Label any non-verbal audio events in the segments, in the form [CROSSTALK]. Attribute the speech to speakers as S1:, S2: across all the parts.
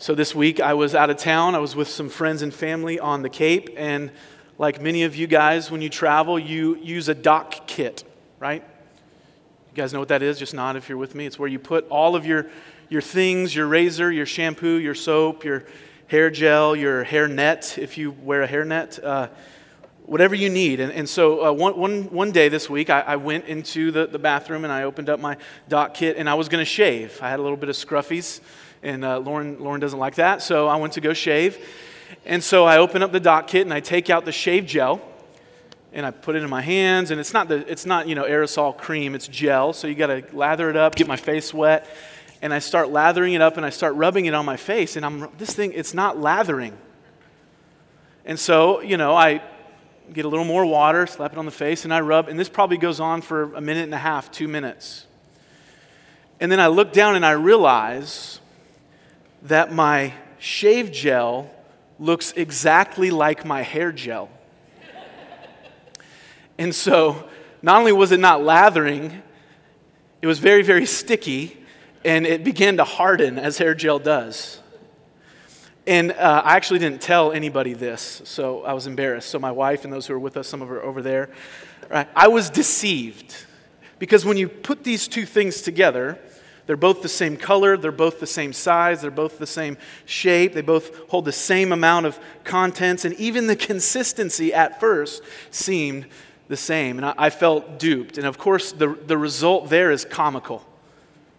S1: So this week I was out of town. I was with some friends and family on the Cape. And like many of you guys, when you travel, you use a Dopp kit, right? You guys know what that is? Just nod if you're with me. It's where you put all of your, your things your razor, your shampoo, your soap, your hair gel, your hair net, if you wear a hair net. Uh, whatever you need. And, and so uh, one, one, one day this week, I, I went into the, the bathroom and I opened up my Dopp kit and I was going to shave. I had a little bit of scruffies, and uh, Lauren, Lauren doesn't like that, so I went to go shave. And so I open up the Dopp kit and I take out the shave gel and I put it in my hands. And it's not, the, it's not you know, aerosol cream, it's gel. So you got to lather it up, get my face wet. And I start lathering it up and I start rubbing it on my face. And I'm, this thing, it's not lathering. And so, you know, I get a little more water, slap it on the face, and I rub. And this probably goes on for a minute and a half, two minutes. And then I look down and I realize that my shave gel looks exactly like my hair gel. and so, not only was it not lathering, it was very, very sticky, and it began to harden as hair gel does. And uh, I actually didn't tell anybody this, so I was embarrassed. So my wife and those who are with us, some of her over there, right, I was deceived. Because when you put these two things together, they're both the same color, they're both the same size, they're both the same shape, they both hold the same amount of contents, and even the [LAUGHS] consistency at first seemed the same. And I, I felt duped. And of course, the, the result there is comical.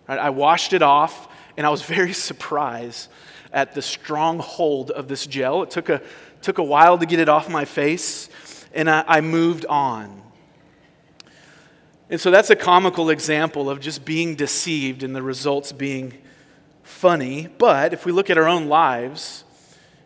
S1: Right? I washed it off, and I was [LAUGHS] very surprised at the strong hold of this gel. It took a, took a while to get it off my face, and I, I moved on. And so that's a comical example of just being deceived and the results being funny. But if we look at our own lives,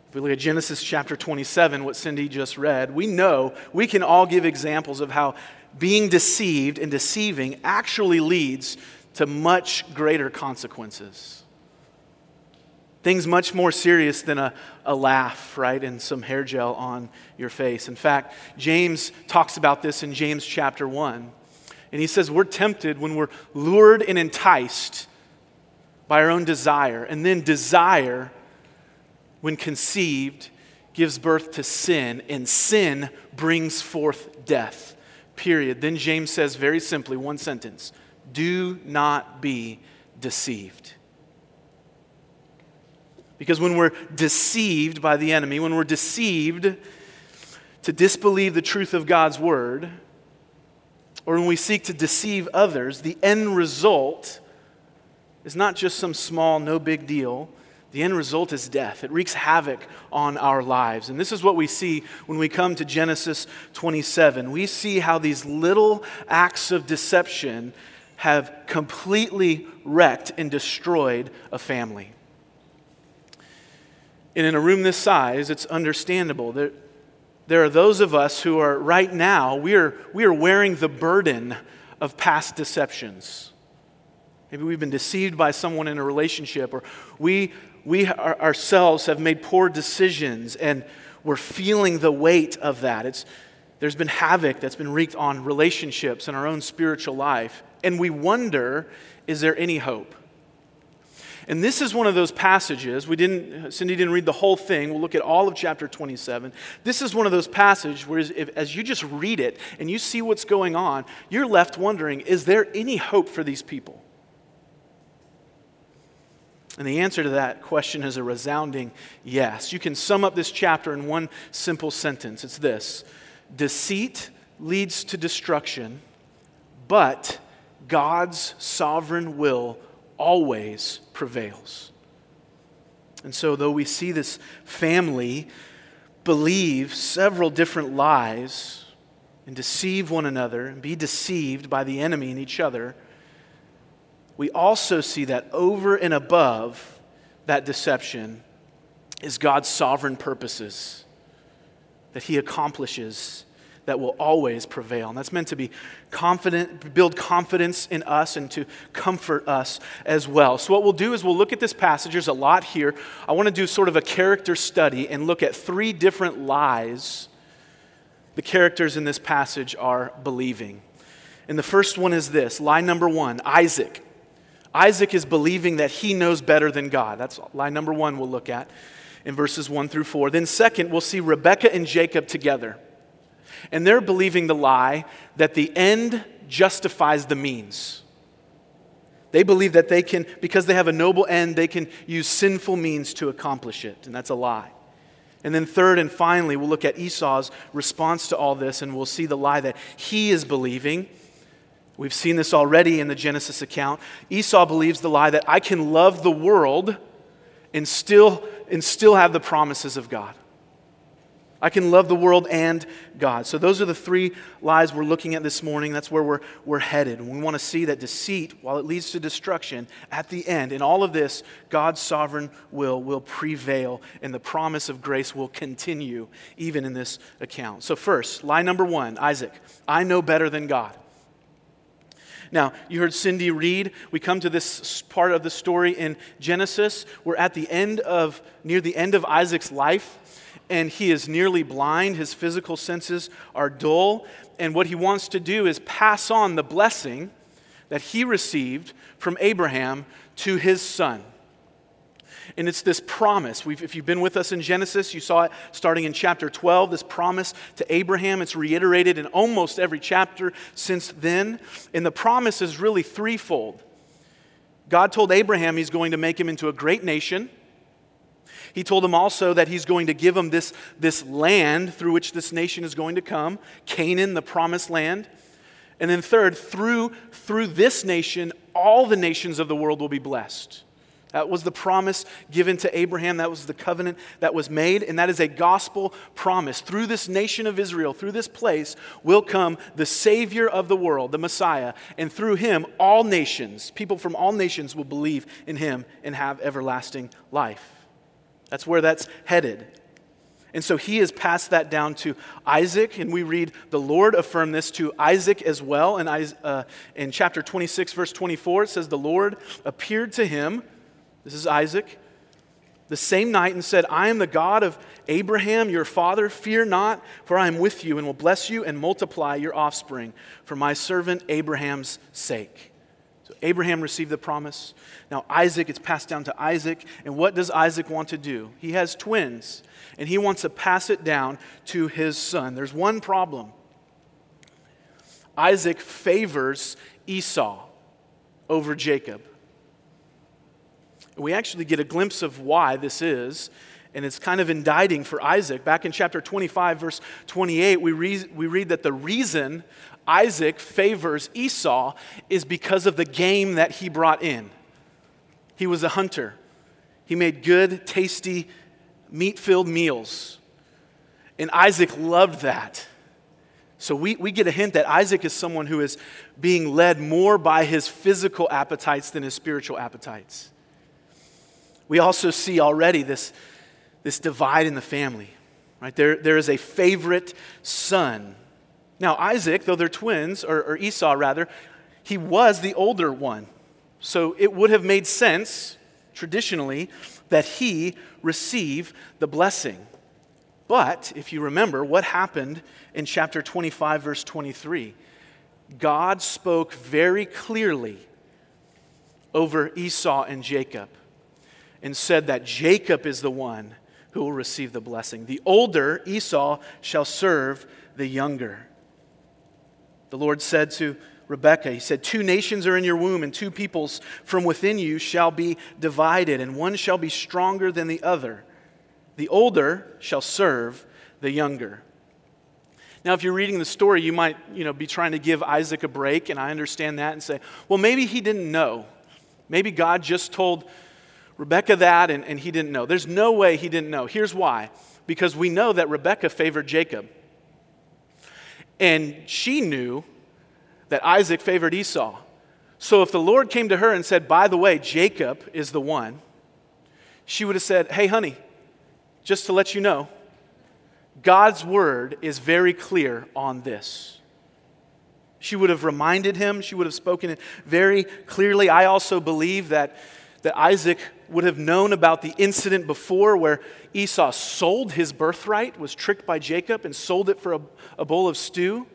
S1: if we look at Genesis chapter 27, what Cindy just read, we know we can all give examples of how being deceived and deceiving actually leads to much greater consequences. Things much more serious than a, a laugh, right, and some hair gel on your face. In fact, James talks about this in James chapter 1. And he says we're tempted when we're lured and enticed by our own desire. And then desire, when conceived, gives birth to sin, and sin brings forth death. Period. Then James says very simply, one sentence do not be deceived. Because when we're deceived by the enemy, when we're deceived to disbelieve the truth of God's word, or when we seek to deceive others, the end result is not just some small, no big deal. The end result is death. It wreaks havoc on our lives. And this is what we see when we come to Genesis 27. We see how these little acts of deception have completely wrecked and destroyed a family. And in a room this size, it's understandable. that there are those of us who are right now, we are, we are wearing the burden of past deceptions. Maybe we've been deceived by someone in a relationship, or we, we ourselves have made poor decisions and we're feeling the weight of that. It's, there's been havoc that's been wreaked on relationships and our own spiritual life. And we wonder is there any hope? And this is one of those passages. We didn't, Cindy didn't read the whole thing. We'll look at all of chapter 27. This is one of those passages where, if, as you just read it and you see what's going on, you're left wondering is there any hope for these people? And the answer to that question is a resounding yes. You can sum up this chapter in one simple sentence it's this Deceit leads to destruction, but God's sovereign will always prevails. And so, though we see this family believe several different lies and deceive one another and be deceived by the enemy and each other, we also see that over and above that deception is God's sovereign purposes that He accomplishes that will always prevail. And that's meant to be confident, build confidence in us and to comfort us as well. So, what we'll do is we'll look at this passage. There's a lot here. I want to do sort of a character study and look at three different lies the characters in this passage are believing. And the first one is this lie number one Isaac. Isaac is believing that he knows better than God. That's lie number one we'll look at in verses one through four. Then, second, we'll see Rebekah and Jacob together. And they're believing the lie that the end justifies the means. They believe that they can, because they have a noble end, they can use sinful means to accomplish it. And that's a lie. And then, third and finally, we'll look at Esau's response to all this and we'll see the lie that he is believing. We've seen this already in the Genesis account. Esau believes the lie that I can love the world and still, and still have the promises of God. I can love the world and God. So, those are the three lies we're looking at this morning. That's where we're, we're headed. And we want to see that deceit, while it leads to destruction, at the end, in all of this, God's sovereign will will prevail, and the promise of grace will continue even in this account. So, first, lie number one Isaac, I know better than God. Now, you heard Cindy read. We come to this part of the story in Genesis. We're at the end of, near the end of Isaac's life and he is nearly blind. His physical senses are dull. And what he wants to do is pass on the blessing that he received from Abraham to his son. And it's this promise. We've, if you've been with us in Genesis, you saw it starting in chapter 12, this promise to Abraham. It's reiterated in almost every chapter since then. And the promise is really threefold. God told Abraham he's going to make him into a great nation. He told him also that he's going to give him this, this land through which this nation is going to come Canaan, the promised land. And then, third, through, through this nation, all the nations of the world will be blessed. That was the promise given to Abraham. That was the covenant that was made. And that is a gospel promise. Through this nation of Israel, through this place, will come the Savior of the world, the Messiah. And through him, all nations, people from all nations, will believe in him and have everlasting life. That's where that's headed. And so he has passed that down to Isaac, and we read the Lord affirmed this to Isaac as well. And uh, in chapter 26, verse 24, it says, The Lord appeared to him, this is Isaac, the same night and said, I am the God of Abraham, your father. Fear not, for I am with you and will bless you and multiply your offspring for my servant Abraham's sake. Abraham received the promise. Now, Isaac, it's passed down to Isaac. And what does Isaac want to do? He has twins, and he wants to pass it down to his son. There's one problem Isaac favors Esau over Jacob. We actually get a glimpse of why this is, and it's kind of indicting for Isaac. Back in chapter 25, verse 28, we read, we read that the reason Isaac favors Esau is because of the game that he brought in. He was a hunter, he made good, tasty, meat filled meals. And Isaac loved that. So we, we get a hint that Isaac is someone who is being led more by his physical appetites than his spiritual appetites. We also see already this, this divide in the family. Right? There, there is a favorite son now, Isaac, though they're twins, or, or Esau rather, he was the older one. So it would have made sense, traditionally, that he receive the blessing. But if you remember what happened in chapter 25, verse 23, God spoke very clearly over Esau and Jacob and said that Jacob is the one who will receive the blessing. The older, Esau, shall serve the younger. The Lord said to Rebekah, He said, Two nations are in your womb, and two peoples from within you shall be divided, and one shall be stronger than the other. The older shall serve the younger. Now, if you're reading the story, you might you know, be trying to give Isaac a break, and I understand that, and say, well, maybe he didn't know. Maybe God just told Rebekah that, and, and he didn't know. There's no way he didn't know. Here's why because we know that Rebekah favored Jacob. And she knew that Isaac favored Esau. So if the Lord came to her and said, By the way, Jacob is the one, she would have said, Hey, honey, just to let you know, God's word is very clear on this. She would have reminded him, she would have spoken it very clearly. I also believe that, that Isaac would have known about the incident before where Esau sold his birthright, was tricked by Jacob, and sold it for a, a bowl of stew.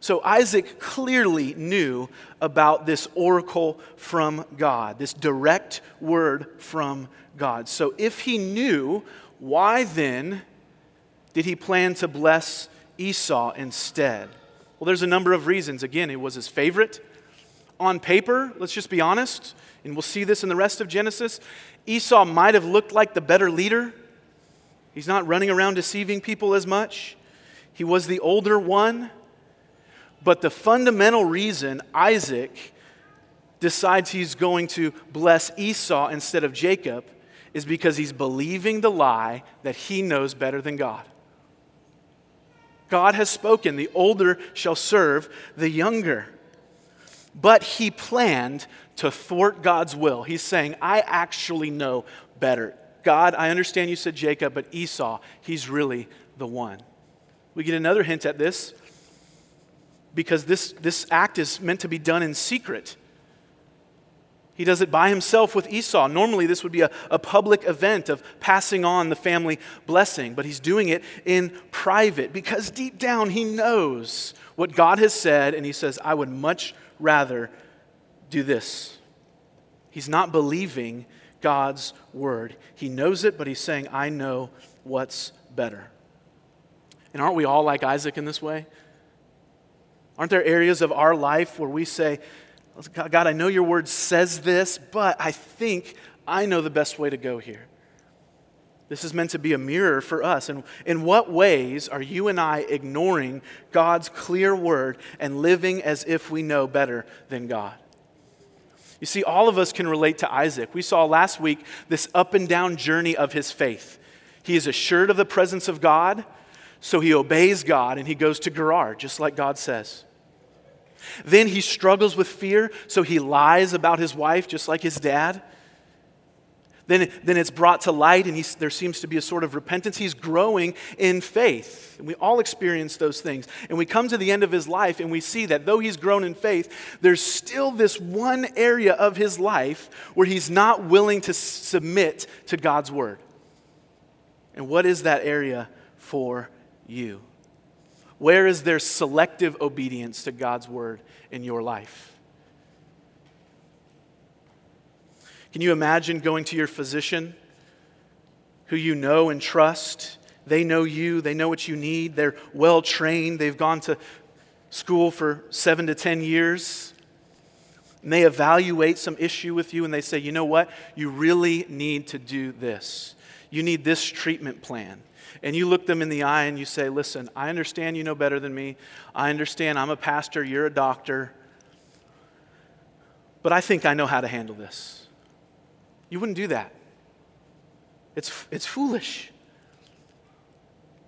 S1: So Isaac clearly knew about this oracle from God, this direct word from God. So if he knew, why then did he plan to bless Esau instead? Well, there's a number of reasons. Again, it was his favorite. On paper, let's just be honest, and we'll see this in the rest of Genesis, Esau might have looked like the better leader. He's not running around deceiving people as much. He was the older one. But the fundamental reason Isaac decides he's going to bless Esau instead of Jacob is because he's believing the lie that he knows better than God. God has spoken, the older shall serve the younger. But he planned to thwart God's will. He's saying, I actually know better. God, I understand you said Jacob, but Esau, he's really the one. We get another hint at this because this, this act is meant to be done in secret. He does it by himself with Esau. Normally, this would be a, a public event of passing on the family blessing, but he's doing it in private because deep down he knows what God has said, and he says, I would much rather do this. He's not believing God's word. He knows it, but he's saying, I know what's better. And aren't we all like Isaac in this way? Aren't there areas of our life where we say, God, I know your word says this, but I think I know the best way to go here? This is meant to be a mirror for us. And in what ways are you and I ignoring God's clear word and living as if we know better than God? You see, all of us can relate to Isaac. We saw last week this up and down journey of his faith. He is assured of the presence of God, so he obeys God and he goes to Gerar, just like God says. Then he struggles with fear, so he lies about his wife, just like his dad. Then, then it's brought to light, and there seems to be a sort of repentance. He's growing in faith. And we all experience those things. And we come to the end of his life, and we see that though he's grown in faith, there's still this one area of his life where he's not willing to submit to God's word. And what is that area for you? Where is there selective obedience to God's word in your life? Can you imagine going to your physician who you know and trust? They know you, they know what you need, they're well trained, they've gone to school for seven to 10 years. And they evaluate some issue with you and they say, you know what? You really need to do this. You need this treatment plan and you look them in the eye and you say, Listen, I understand you know better than me. I understand I'm a pastor, you're a doctor, but I think I know how to handle this. You wouldn't do that. It's, it's foolish.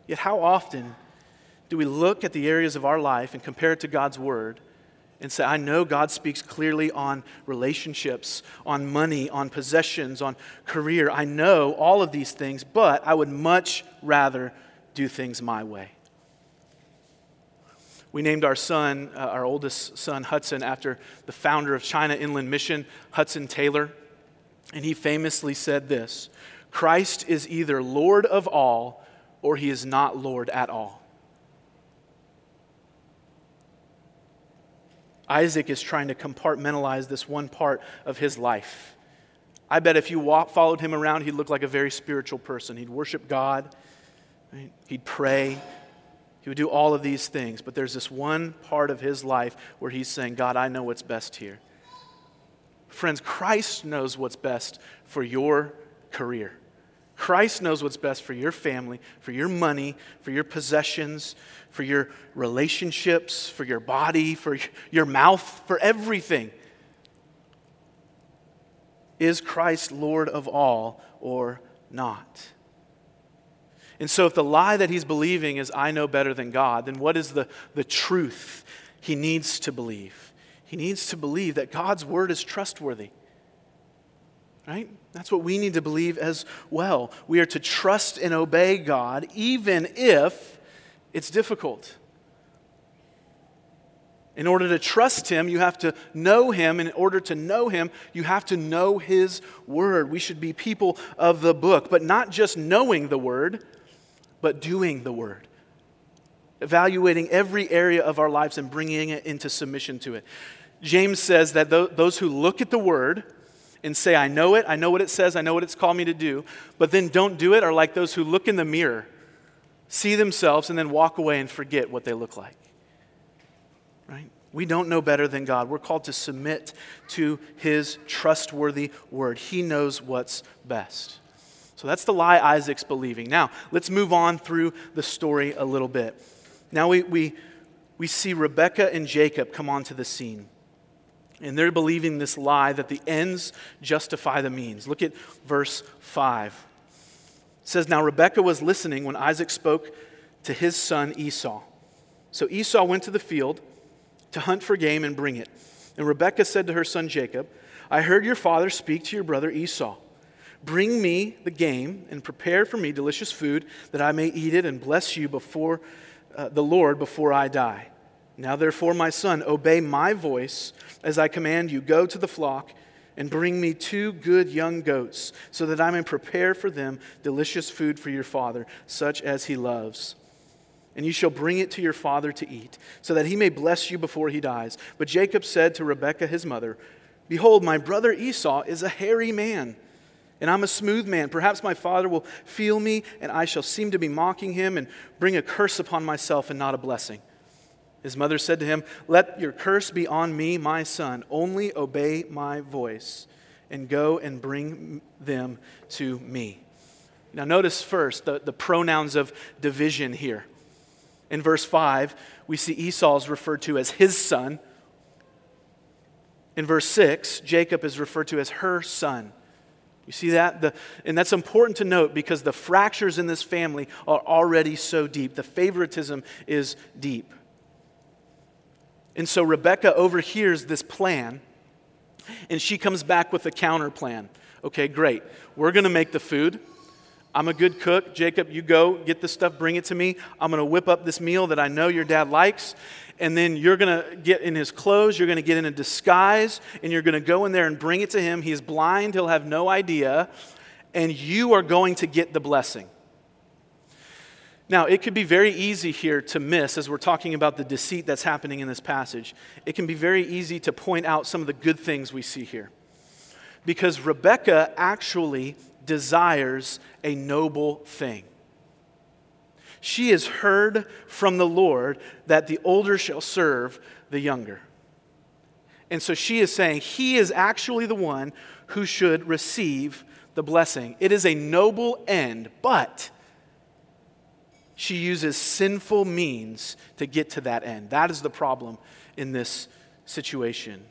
S1: Yet, how often do we look at the areas of our life and compare it to God's Word and say, I know God speaks clearly on relationships, on money, on possessions, on career. I know all of these things, but I would much rather do things my way. We named our son, uh, our oldest son, Hudson, after the founder of China Inland Mission, Hudson Taylor. And he famously said this Christ is either Lord of all or he is not Lord at all. Isaac is trying to compartmentalize this one part of his life. I bet if you walk, followed him around, he'd look like a very spiritual person. He'd worship God, right? he'd pray, he would do all of these things. But there's this one part of his life where he's saying, God, I know what's best here. Friends, Christ knows what's best for your career. Christ knows what's best for your family, for your money, for your possessions, for your relationships, for your body, for your mouth, for everything. Is Christ Lord of all or not? And so, if the lie that he's believing is, I know better than God, then what is the, the truth he needs to believe? He needs to believe that God's word is trustworthy. Right? That's what we need to believe as well. We are to trust and obey God even if it's difficult. In order to trust Him, you have to know Him. In order to know Him, you have to know His Word. We should be people of the book, but not just knowing the Word, but doing the Word. Evaluating every area of our lives and bringing it into submission to it. James says that those who look at the word and say, I know it, I know what it says, I know what it's called me to do, but then don't do it are like those who look in the mirror, see themselves, and then walk away and forget what they look like. Right? We don't know better than God. We're called to submit to his trustworthy word. He knows what's best. So that's the lie Isaac's believing. Now, let's move on through the story a little bit. Now we, we, we see Rebecca and Jacob come onto the scene. And they're believing this lie that the ends justify the means. Look at verse 5. It says, Now Rebekah was listening when Isaac spoke to his son Esau. So Esau went to the field to hunt for game and bring it. And Rebekah said to her son Jacob, I heard your father speak to your brother Esau. Bring me the game and prepare for me delicious food that I may eat it and bless you before uh, the Lord before I die. Now, therefore, my son, obey my voice as I command you. Go to the flock and bring me two good young goats, so that I may prepare for them delicious food for your father, such as he loves. And you shall bring it to your father to eat, so that he may bless you before he dies. But Jacob said to Rebekah his mother, Behold, my brother Esau is a hairy man and I'm a smooth man. Perhaps my father will feel me, and I shall seem to be mocking him and bring a curse upon myself and not a blessing. His mother said to him, Let your curse be on me, my son. Only obey my voice and go and bring them to me. Now, notice first the, the pronouns of division here. In verse 5, we see Esau is referred to as his son. In verse 6, Jacob is referred to as her son. You see that? The, and that's important to note because the fractures in this family are already so deep. The favoritism is deep. And so Rebecca overhears this plan, and she comes back with a counter plan. Okay, great. We're going to make the food. I'm a good cook. Jacob, you go get the stuff, bring it to me. I'm going to whip up this meal that I know your dad likes. And then you're going to get in his clothes, you're going to get in a disguise, and you're going to go in there and bring it to him. He's blind, he'll have no idea, and you are going to get the blessing. Now, it could be very easy here to miss as we're talking about the deceit that's happening in this passage. It can be very easy to point out some of the good things we see here. Because Rebecca actually desires a noble thing. She has heard from the Lord that the older shall serve the younger. And so she is saying he is actually the one who should receive the blessing. It is a noble end, but she uses sinful means to get to that end. That is the problem in this situation.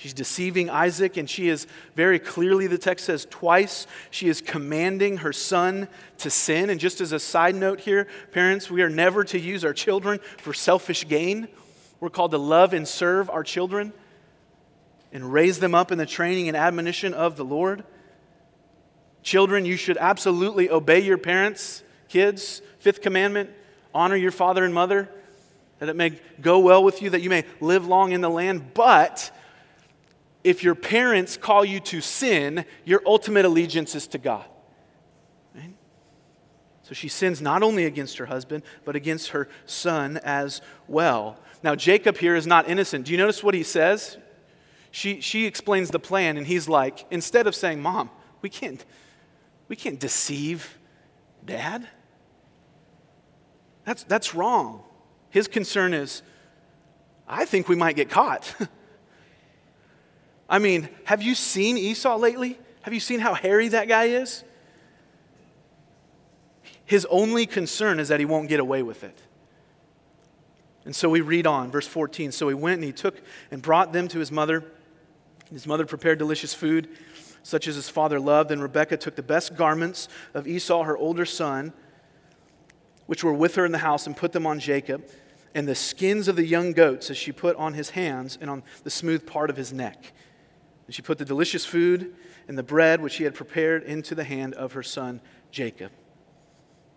S1: She's deceiving Isaac, and she is very clearly, the text says twice, she is commanding her son to sin. And just as a side note here, parents, we are never to use our children for selfish gain. We're called to love and serve our children and raise them up in the training and admonition of the Lord. Children, you should absolutely obey your parents Kids, fifth commandment honor your father and mother, that it may go well with you, that you may live long in the land. But if your parents call you to sin, your ultimate allegiance is to God. So she sins not only against her husband, but against her son as well. Now, Jacob here is not innocent. Do you notice what he says? She, she explains the plan, and he's like, instead of saying, Mom, we can't, we can't deceive dad. That's, that's wrong. His concern is, I think we might get caught. [LAUGHS] I mean, have you seen Esau lately? Have you seen how hairy that guy is? His only concern is that he won't get away with it. And so we read on, verse 14. So he went and he took and brought them to his mother. His mother prepared delicious food, such as his father loved. And Rebekah took the best garments of Esau, her older son which were with her in the house, and put them on Jacob, and the skins of the young goats as she put on his hands and on the smooth part of his neck. And she put the delicious food and the bread which she had prepared into the hand of her son Jacob.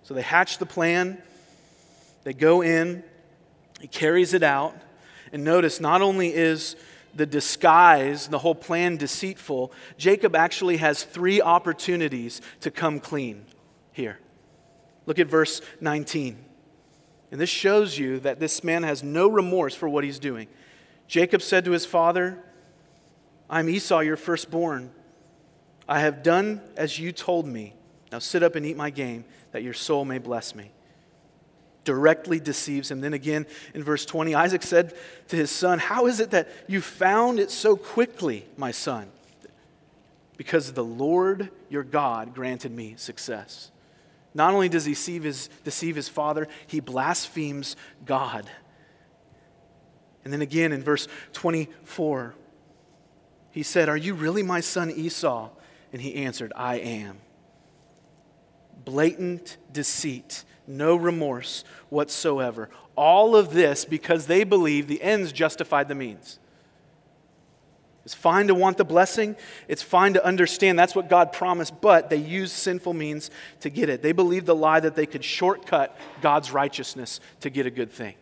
S1: So they hatch the plan, they go in, he carries it out. And notice, not only is the disguise, the whole plan deceitful, Jacob actually has three opportunities to come clean here. Look at verse 19. And this shows you that this man has no remorse for what he's doing. Jacob said to his father, I'm Esau, your firstborn. I have done as you told me. Now sit up and eat my game, that your soul may bless me. Directly deceives him. Then again in verse 20, Isaac said to his son, How is it that you found it so quickly, my son? Because the Lord your God granted me success. Not only does he deceive his, deceive his father, he blasphemes God. And then again in verse 24, he said, Are you really my son Esau? And he answered, I am. Blatant deceit, no remorse whatsoever. All of this because they believe the ends justified the means. It's fine to want the blessing. It's fine to understand that's what God promised, but they use sinful means to get it. They believed the lie that they could shortcut God's righteousness to get a good thing.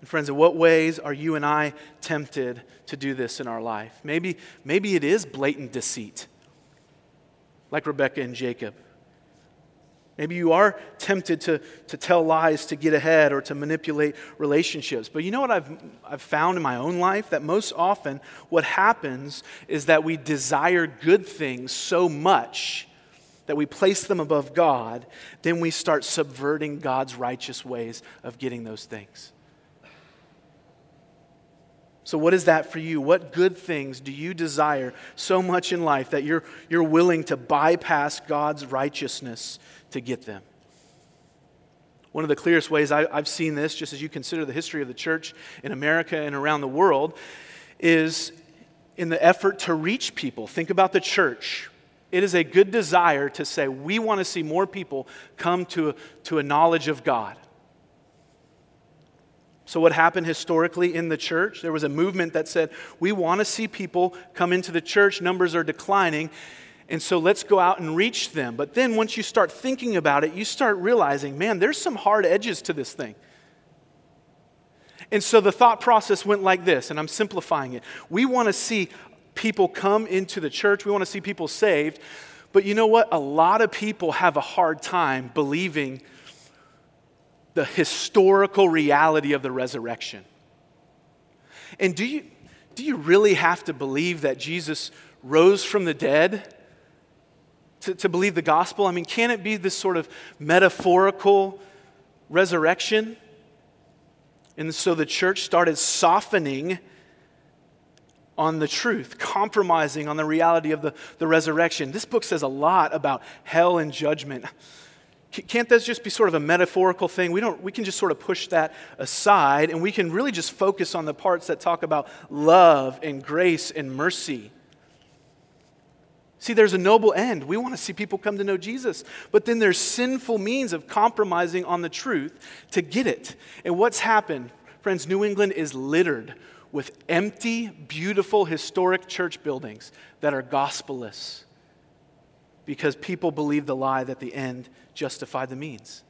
S1: And friends, in what ways are you and I tempted to do this in our life? Maybe, maybe it is blatant deceit, like Rebecca and Jacob. Maybe you are tempted to, to tell lies to get ahead or to manipulate relationships. But you know what I've, I've found in my own life? That most often what happens is that we desire good things so much that we place them above God, then we start subverting God's righteous ways of getting those things. So, what is that for you? What good things do you desire so much in life that you're, you're willing to bypass God's righteousness to get them. One of the clearest ways I, have seen this, just as you consider the history of the church in America and around the world, is in the effort to reach people. Think about the church. It is a good desire to say, we want to see more people come to, to a knowledge of God. So, what happened historically in the church? There was a movement that said, we want to see people come into the church, numbers are declining. And so let's go out and reach them. But then once you start thinking about it, you start realizing, man, there's some hard edges to this thing. And so the thought process went like this, and I'm simplifying it. We want to see people come into the church, we want to see people saved. But you know what? A lot of people have a hard time believing the historical reality of the resurrection. And do you, do you really have to believe that Jesus rose from the dead? to, to believe the gospel? I mean, can it be this sort of metaphorical resurrection? And so the church started softening on the truth, compromising on the reality of the, the resurrection. This book says a lot about hell and judgment. Can't that just be sort of a metaphorical thing? We, don't, we can just sort of push that aside and we can really just focus on the parts that talk about love and grace and mercy. See, there's a noble end. We want to see people come to know Jesus. But then there's sinful means of compromising on the truth to get it. And what's happened, friends, New England is littered with empty, beautiful, historic church buildings that are gospelless because people believe the lie that the end justified the means.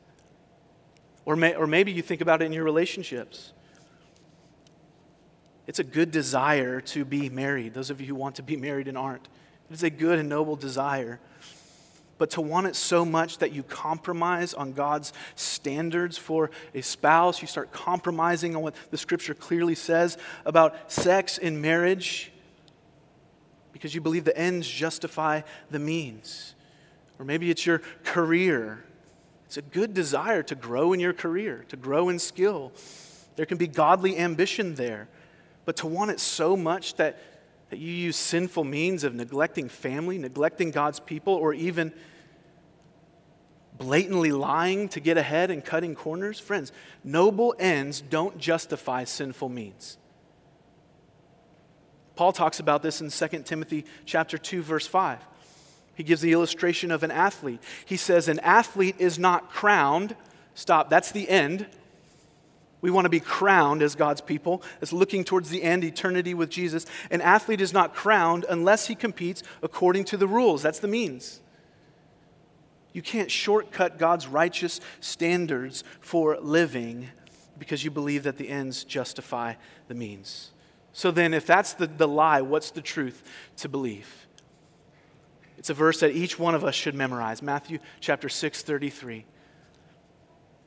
S1: Or, may, or maybe you think about it in your relationships. It's a good desire to be married, those of you who want to be married and aren't. It is a good and noble desire. But to want it so much that you compromise on God's standards for a spouse, you start compromising on what the scripture clearly says about sex in marriage because you believe the ends justify the means. Or maybe it's your career. It's a good desire to grow in your career, to grow in skill. There can be godly ambition there. But to want it so much that that you use sinful means of neglecting family, neglecting God's people, or even blatantly lying to get ahead and cutting corners? Friends, noble ends don't justify sinful means. Paul talks about this in 2 Timothy chapter 2 verse 5. He gives the illustration of an athlete. He says an athlete is not crowned, stop, that's the end, we want to be crowned as God's people, as looking towards the end, eternity with Jesus. An athlete is not crowned unless he competes according to the rules. That's the means. You can't shortcut God's righteous standards for living because you believe that the ends justify the means. So then, if that's the, the lie, what's the truth to believe? It's a verse that each one of us should memorize Matthew chapter 6, 33.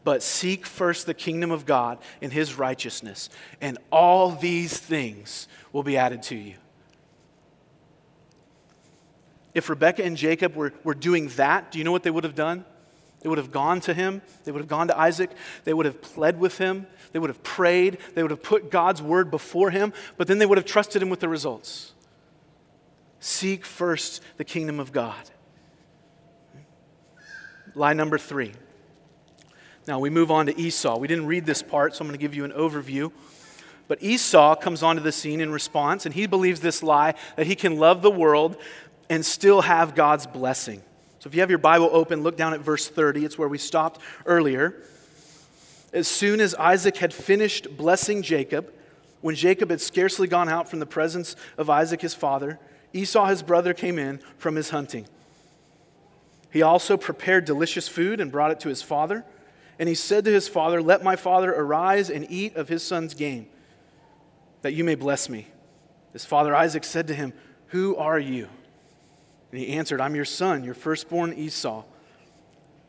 S1: but seek first the kingdom of God and his righteousness, and all these things will be added to you. If Rebekah and Jacob were, were doing that, do you know what they would have done? They would have gone to him. They would have gone to Isaac. They would have pled with him. They would have prayed. They would have put God's word before him, but then they would have trusted him with the results. Seek first the kingdom of God. Lie number three. Now we move on to Esau. We didn't read this part, so I'm going to give you an overview. But Esau comes onto the scene in response, and he believes this lie that he can love the world and still have God's blessing. So if you have your Bible open, look down at verse 30. It's where we stopped earlier. As soon as Isaac had finished blessing Jacob, when Jacob had scarcely gone out from the presence of Isaac his father, Esau his brother came in from his hunting. He also prepared delicious food and brought it to his father. And he said to his father, Let my father arise and eat of his son's game, that you may bless me. His father Isaac said to him, Who are you? And he answered, I'm your son, your firstborn Esau.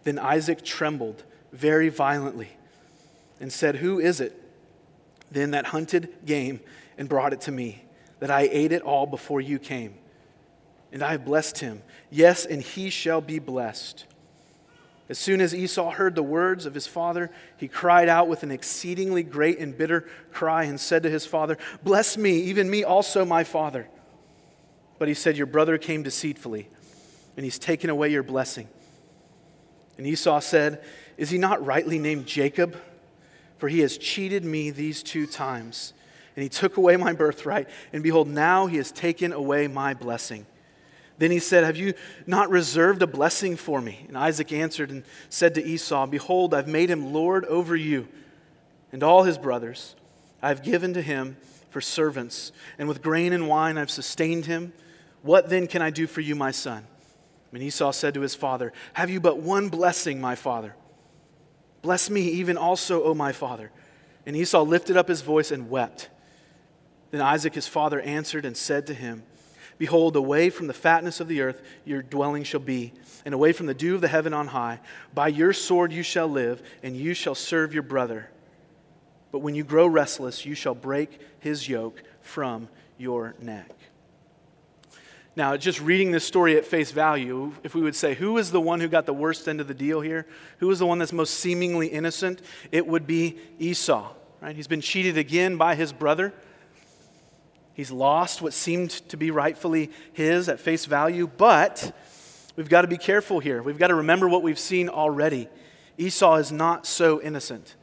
S1: Then Isaac trembled very violently and said, Who is it then that hunted game and brought it to me, that I ate it all before you came? And I have blessed him. Yes, and he shall be blessed. As soon as Esau heard the words of his father, he cried out with an exceedingly great and bitter cry and said to his father, Bless me, even me also, my father. But he said, Your brother came deceitfully, and he's taken away your blessing. And Esau said, Is he not rightly named Jacob? For he has cheated me these two times. And he took away my birthright, and behold, now he has taken away my blessing. Then he said, Have you not reserved a blessing for me? And Isaac answered and said to Esau, Behold, I've made him Lord over you and all his brothers. I've given to him for servants, and with grain and wine I've sustained him. What then can I do for you, my son? And Esau said to his father, Have you but one blessing, my father? Bless me even also, O my father. And Esau lifted up his voice and wept. Then Isaac his father answered and said to him, Behold, away from the fatness of the earth your dwelling shall be, and away from the dew of the heaven on high. By your sword you shall live, and you shall serve your brother. But when you grow restless, you shall break his yoke from your neck. Now, just reading this story at face value, if we would say, who is the one who got the worst end of the deal here? Who is the one that's most seemingly innocent? It would be Esau, right? He's been cheated again by his brother. He's lost what seemed to be rightfully his at face value, but we've got to be careful here. We've got to remember what we've seen already. Esau is not so innocent.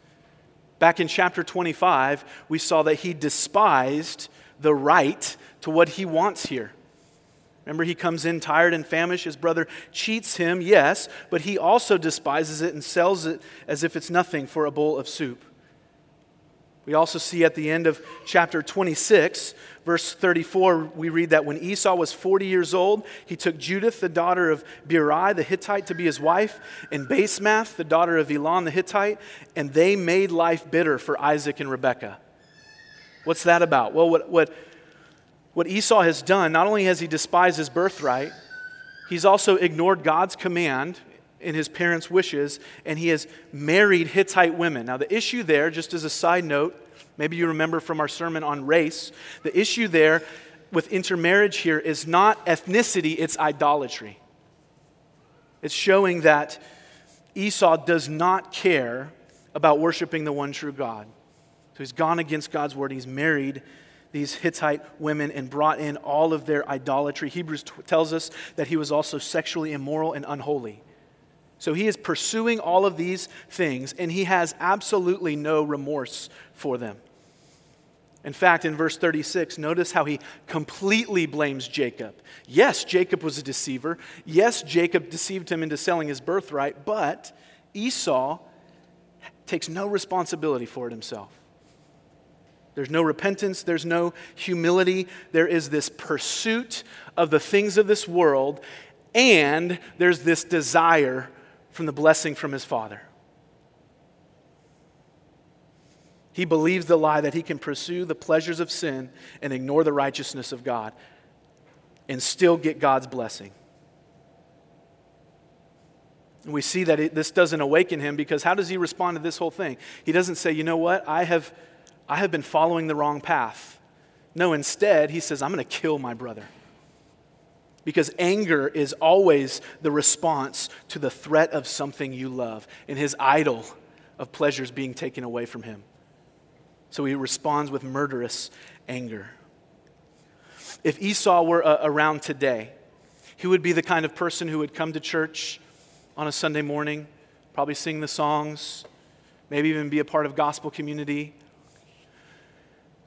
S1: Back in chapter 25, we saw that he despised the right to what he wants here. Remember, he comes in tired and famished. His brother cheats him, yes, but he also despises it and sells it as if it's nothing for a bowl of soup. We also see at the end of chapter 26, verse 34, we read that when Esau was 40 years old, he took Judith, the daughter of Beeri the Hittite, to be his wife, and Basemath, the daughter of Elon the Hittite, and they made life bitter for Isaac and Rebekah. What's that about? Well, what, what what Esau has done, not only has he despised his birthright, he's also ignored God's command in his parents' wishes, and he has married Hittite women. Now, the issue there, just as a side note, maybe you remember from our sermon on race, the issue there with intermarriage here is not ethnicity, it's idolatry. It's showing that Esau does not care about worshiping the one true God. So he's gone against God's word, he's married these Hittite women and brought in all of their idolatry. Hebrews t- tells us that he was also sexually immoral and unholy. So he is pursuing all of these things, and he has absolutely no remorse for them. In fact, in verse 36, notice how he completely blames Jacob. Yes, Jacob was a deceiver. Yes, Jacob deceived him into selling his birthright, but Esau takes no responsibility for it himself. There's no repentance, there's no humility. There is this pursuit of the things of this world, and there's this desire from the blessing from his father. He believes the lie that he can pursue the pleasures of sin and ignore the righteousness of God and still get God's blessing. And we see that it, this doesn't awaken him because how does he respond to this whole thing? He doesn't say, you know what, I have, I have been following the wrong path. No, instead, he says, I'm going to kill my brother. Because anger is always the response to the threat of something you love and his idol of pleasures being taken away from him. So he responds with murderous anger. If Esau were uh, around today, he would be the kind of person who would come to church on a Sunday morning, probably sing the songs, maybe even be a part of gospel community.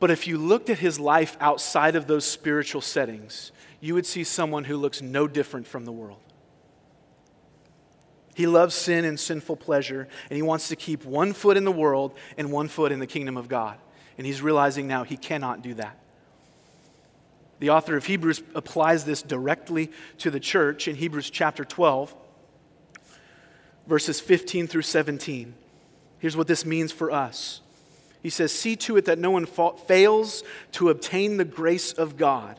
S1: But if you looked at his life outside of those spiritual settings, you would see someone who looks no different from the world. He loves sin and sinful pleasure, and he wants to keep one foot in the world and one foot in the kingdom of God. And he's realizing now he cannot do that. The author of Hebrews applies this directly to the church in Hebrews chapter 12, verses 15 through 17. Here's what this means for us. He says, See to it that no one fa- fails to obtain the grace of God,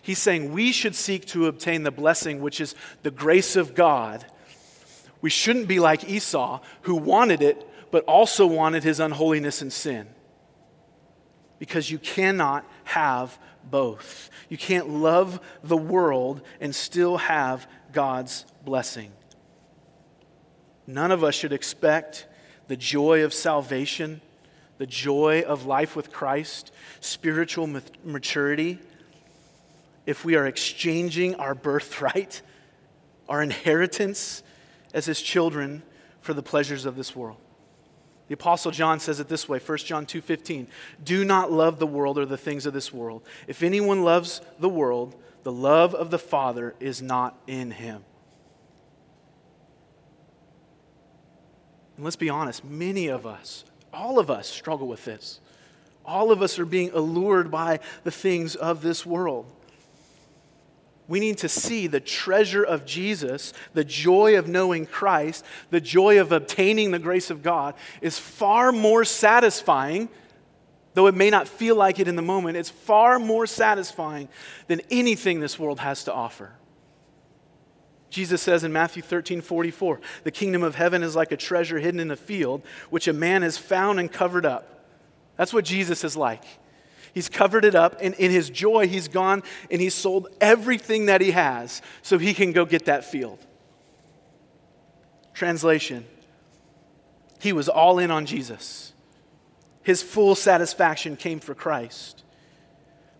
S1: He's saying we should seek to obtain the blessing, which is the grace of God. We shouldn't be like Esau, who wanted it, but also wanted his unholiness and sin. Because you cannot have both. You can't love the world and still have God's blessing. None of us should expect the joy of salvation, the joy of life with Christ, spiritual maturity, if we are exchanging our birthright, our inheritance as his children for the pleasures of this world. The apostle John says it this way, 1 John 2:15, "Do not love the world or the things of this world. If anyone loves the world, the love of the Father is not in him." And let's be honest, many of us, all of us struggle with this. All of us are being allured by the things of this world. We need to see the treasure of Jesus, the joy of knowing Christ, the joy of obtaining the grace of God is far more satisfying, though it may not feel like it in the moment, it's far more satisfying than anything this world has to offer. Jesus says in Matthew 13 44, the kingdom of heaven is like a treasure hidden in a field, which a man has found and covered up. That's what Jesus is like. He's covered it up, and in his joy, he's gone and he's sold everything that he has so he can go get that field. Translation He was all in on Jesus. His full satisfaction came for Christ.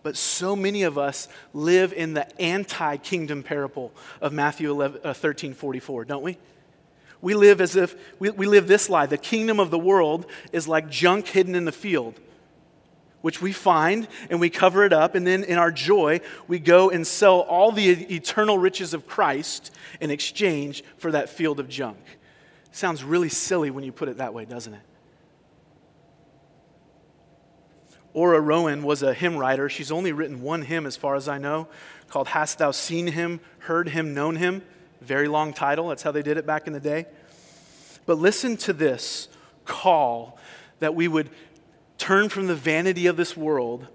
S1: But so many of us live in the anti kingdom parable of Matthew 11, uh, 13 44, don't we? We live as if we, we live this lie. The kingdom of the world is like junk hidden in the field which we find and we cover it up. And then in our joy, we go and sell all the eternal riches of Christ in exchange for that field of junk. Sounds really silly when you put it that way, doesn't it? Ora Rowan was a hymn writer. She's only written one hymn, as far as I know, called Hast Thou Seen Him, Heard Him, Known Him? Very long title. That's how they did it back in the day. But listen to this call that we would Turn from the vanity of this world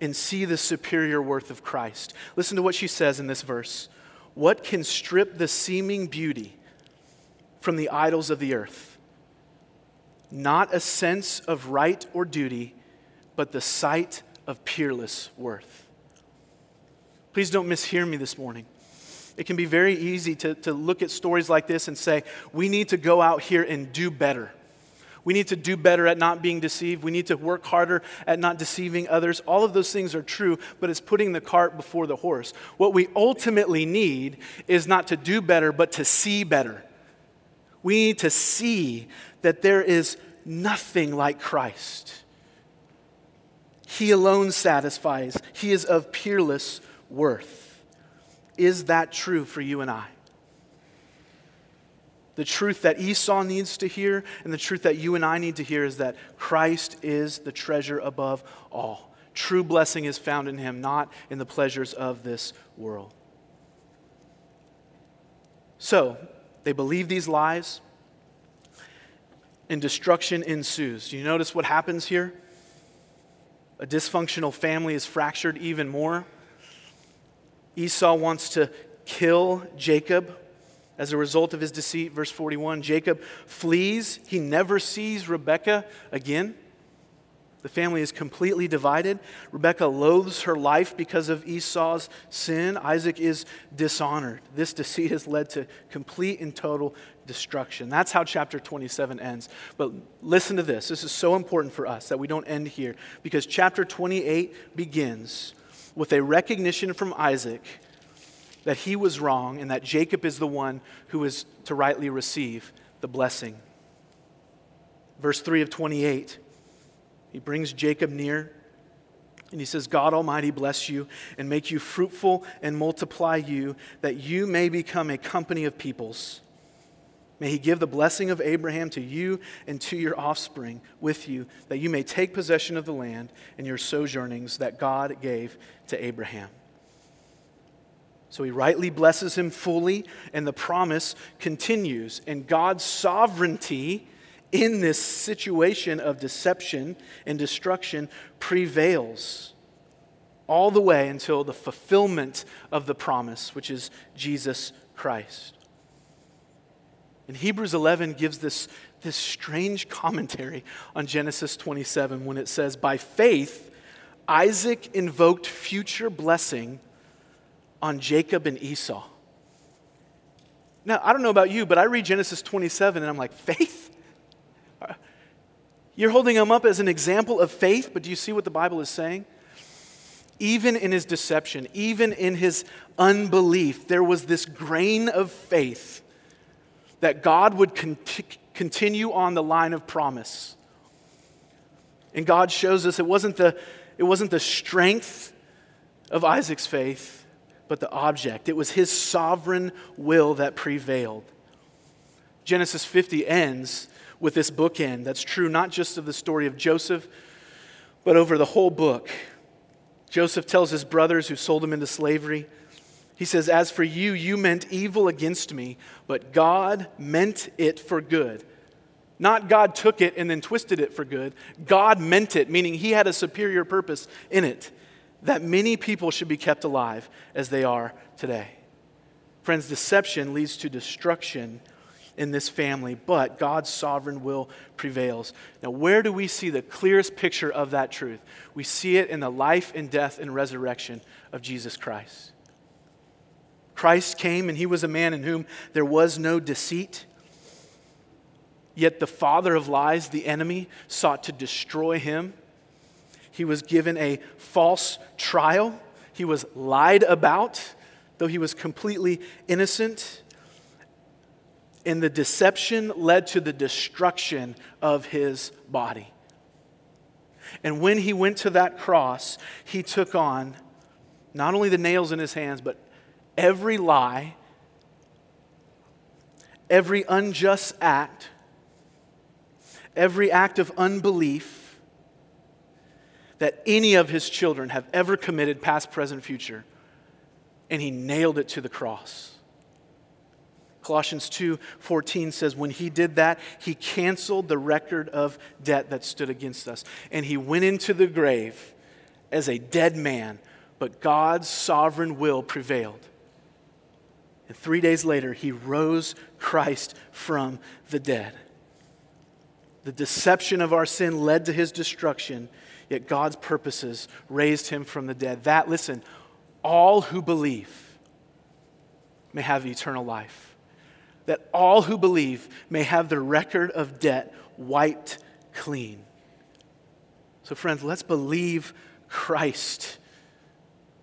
S1: and see the superior worth of Christ. Listen to what she says in this verse. What can strip the seeming beauty from the idols of the earth? Not a sense of right or duty, but the sight of peerless worth. Please don't mishear me this morning. It can be very easy to, to look at stories like this and say, we need to go out here and do better. We need to do better at not being deceived. We need to work harder at not deceiving others. All of those things are true, but it's putting the cart before the horse. What we ultimately need is not to do better, but to see better. We need to see that there is nothing like Christ. He alone satisfies, He is of peerless worth. Is that true for you and I? The truth that Esau needs to hear and the truth that you and I need to hear is that Christ is the treasure above all. True blessing is found in him, not in the pleasures of this world. So, they believe these lies, and destruction ensues. Do you notice what happens here? A dysfunctional family is fractured even more. Esau wants to kill Jacob as a result of his deceit. Verse 41 Jacob flees, he never sees Rebekah again. The family is completely divided. Rebekah loathes her life because of Esau's sin. Isaac is dishonored. This deceit has led to complete and total destruction. That's how chapter 27 ends. But listen to this. This is so important for us that we don't end here because chapter 28 begins with a recognition from Isaac that he was wrong and that Jacob is the one who is to rightly receive the blessing. Verse 3 of 28, he brings Jacob near and he says, God Almighty bless you and make you fruitful and multiply you, that you may become a company of peoples. May he give the blessing of Abraham to you and to your offspring with you, that you may take possession of the land and your sojournings that God gave to Abraham. So he rightly blesses him fully, and the promise continues. And God's sovereignty in this situation of deception and destruction prevails all the way until the fulfillment of the promise, which is Jesus Christ. And Hebrews 11 gives this, this strange commentary on Genesis 27 when it says, By faith, Isaac invoked future blessing on Jacob and Esau. Now, I don't know about you, but I read Genesis 27 and I'm like, faith? You're holding him up as an example of faith, but do you see what the Bible is saying? Even in his deception, even in his unbelief, there was this grain of faith that God would continue on the line of promise. And God shows us it wasn't the, it wasn't the strength of Isaac's faith, but the object. It was his sovereign will that prevailed. Genesis 50 ends with this bookend that's true not just of the story of Joseph, but over the whole book. Joseph tells his brothers who sold him into slavery, he says, As for you, you meant evil against me, but God meant it for good. Not God took it and then twisted it for good. God meant it, meaning he had a superior purpose in it that many people should be kept alive as they are today. Friends, deception leads to destruction in this family, but God's sovereign will prevails. Now, where do we see the clearest picture of that truth? We see it in the life and death and resurrection of Jesus Christ. Christ came and he was a man in whom there was no deceit. Yet the father of lies, the enemy, sought to destroy him he was given a false trial. He was lied about, though he was completely innocent. And the deception led to the destruction of his body. And when he went to that cross, he took on not only the nails in his hands, but every lie, every unjust act, every act of unbelief that any of his children have ever committed, past, present, future. And he nailed it to the cross. Colossians 2:14 says when he did that he canceled the record of debt that stood against us and he went into the grave as a dead man but God's sovereign will prevailed. And 3 days later he rose Christ from the dead. The deception of our sin led to his destruction yet God's purposes raised him from the dead. That, listen, all who believe may have eternal life. That all who believe may have their record of debt wiped clean. So, friends, let's believe Christ.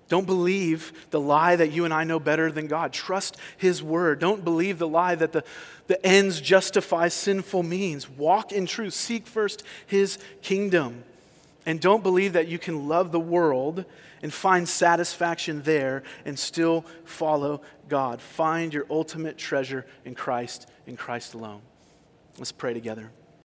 S1: Don't believe the lie that you and I know better than God. Trust His word. Don't believe the lie that the, the ends justify sinful means. Walk in truth. Seek first His kingdom. And don't believe that you can love the world and find satisfaction there and still follow God. Find your ultimate treasure in Christ in Christ alone. Let's pray together.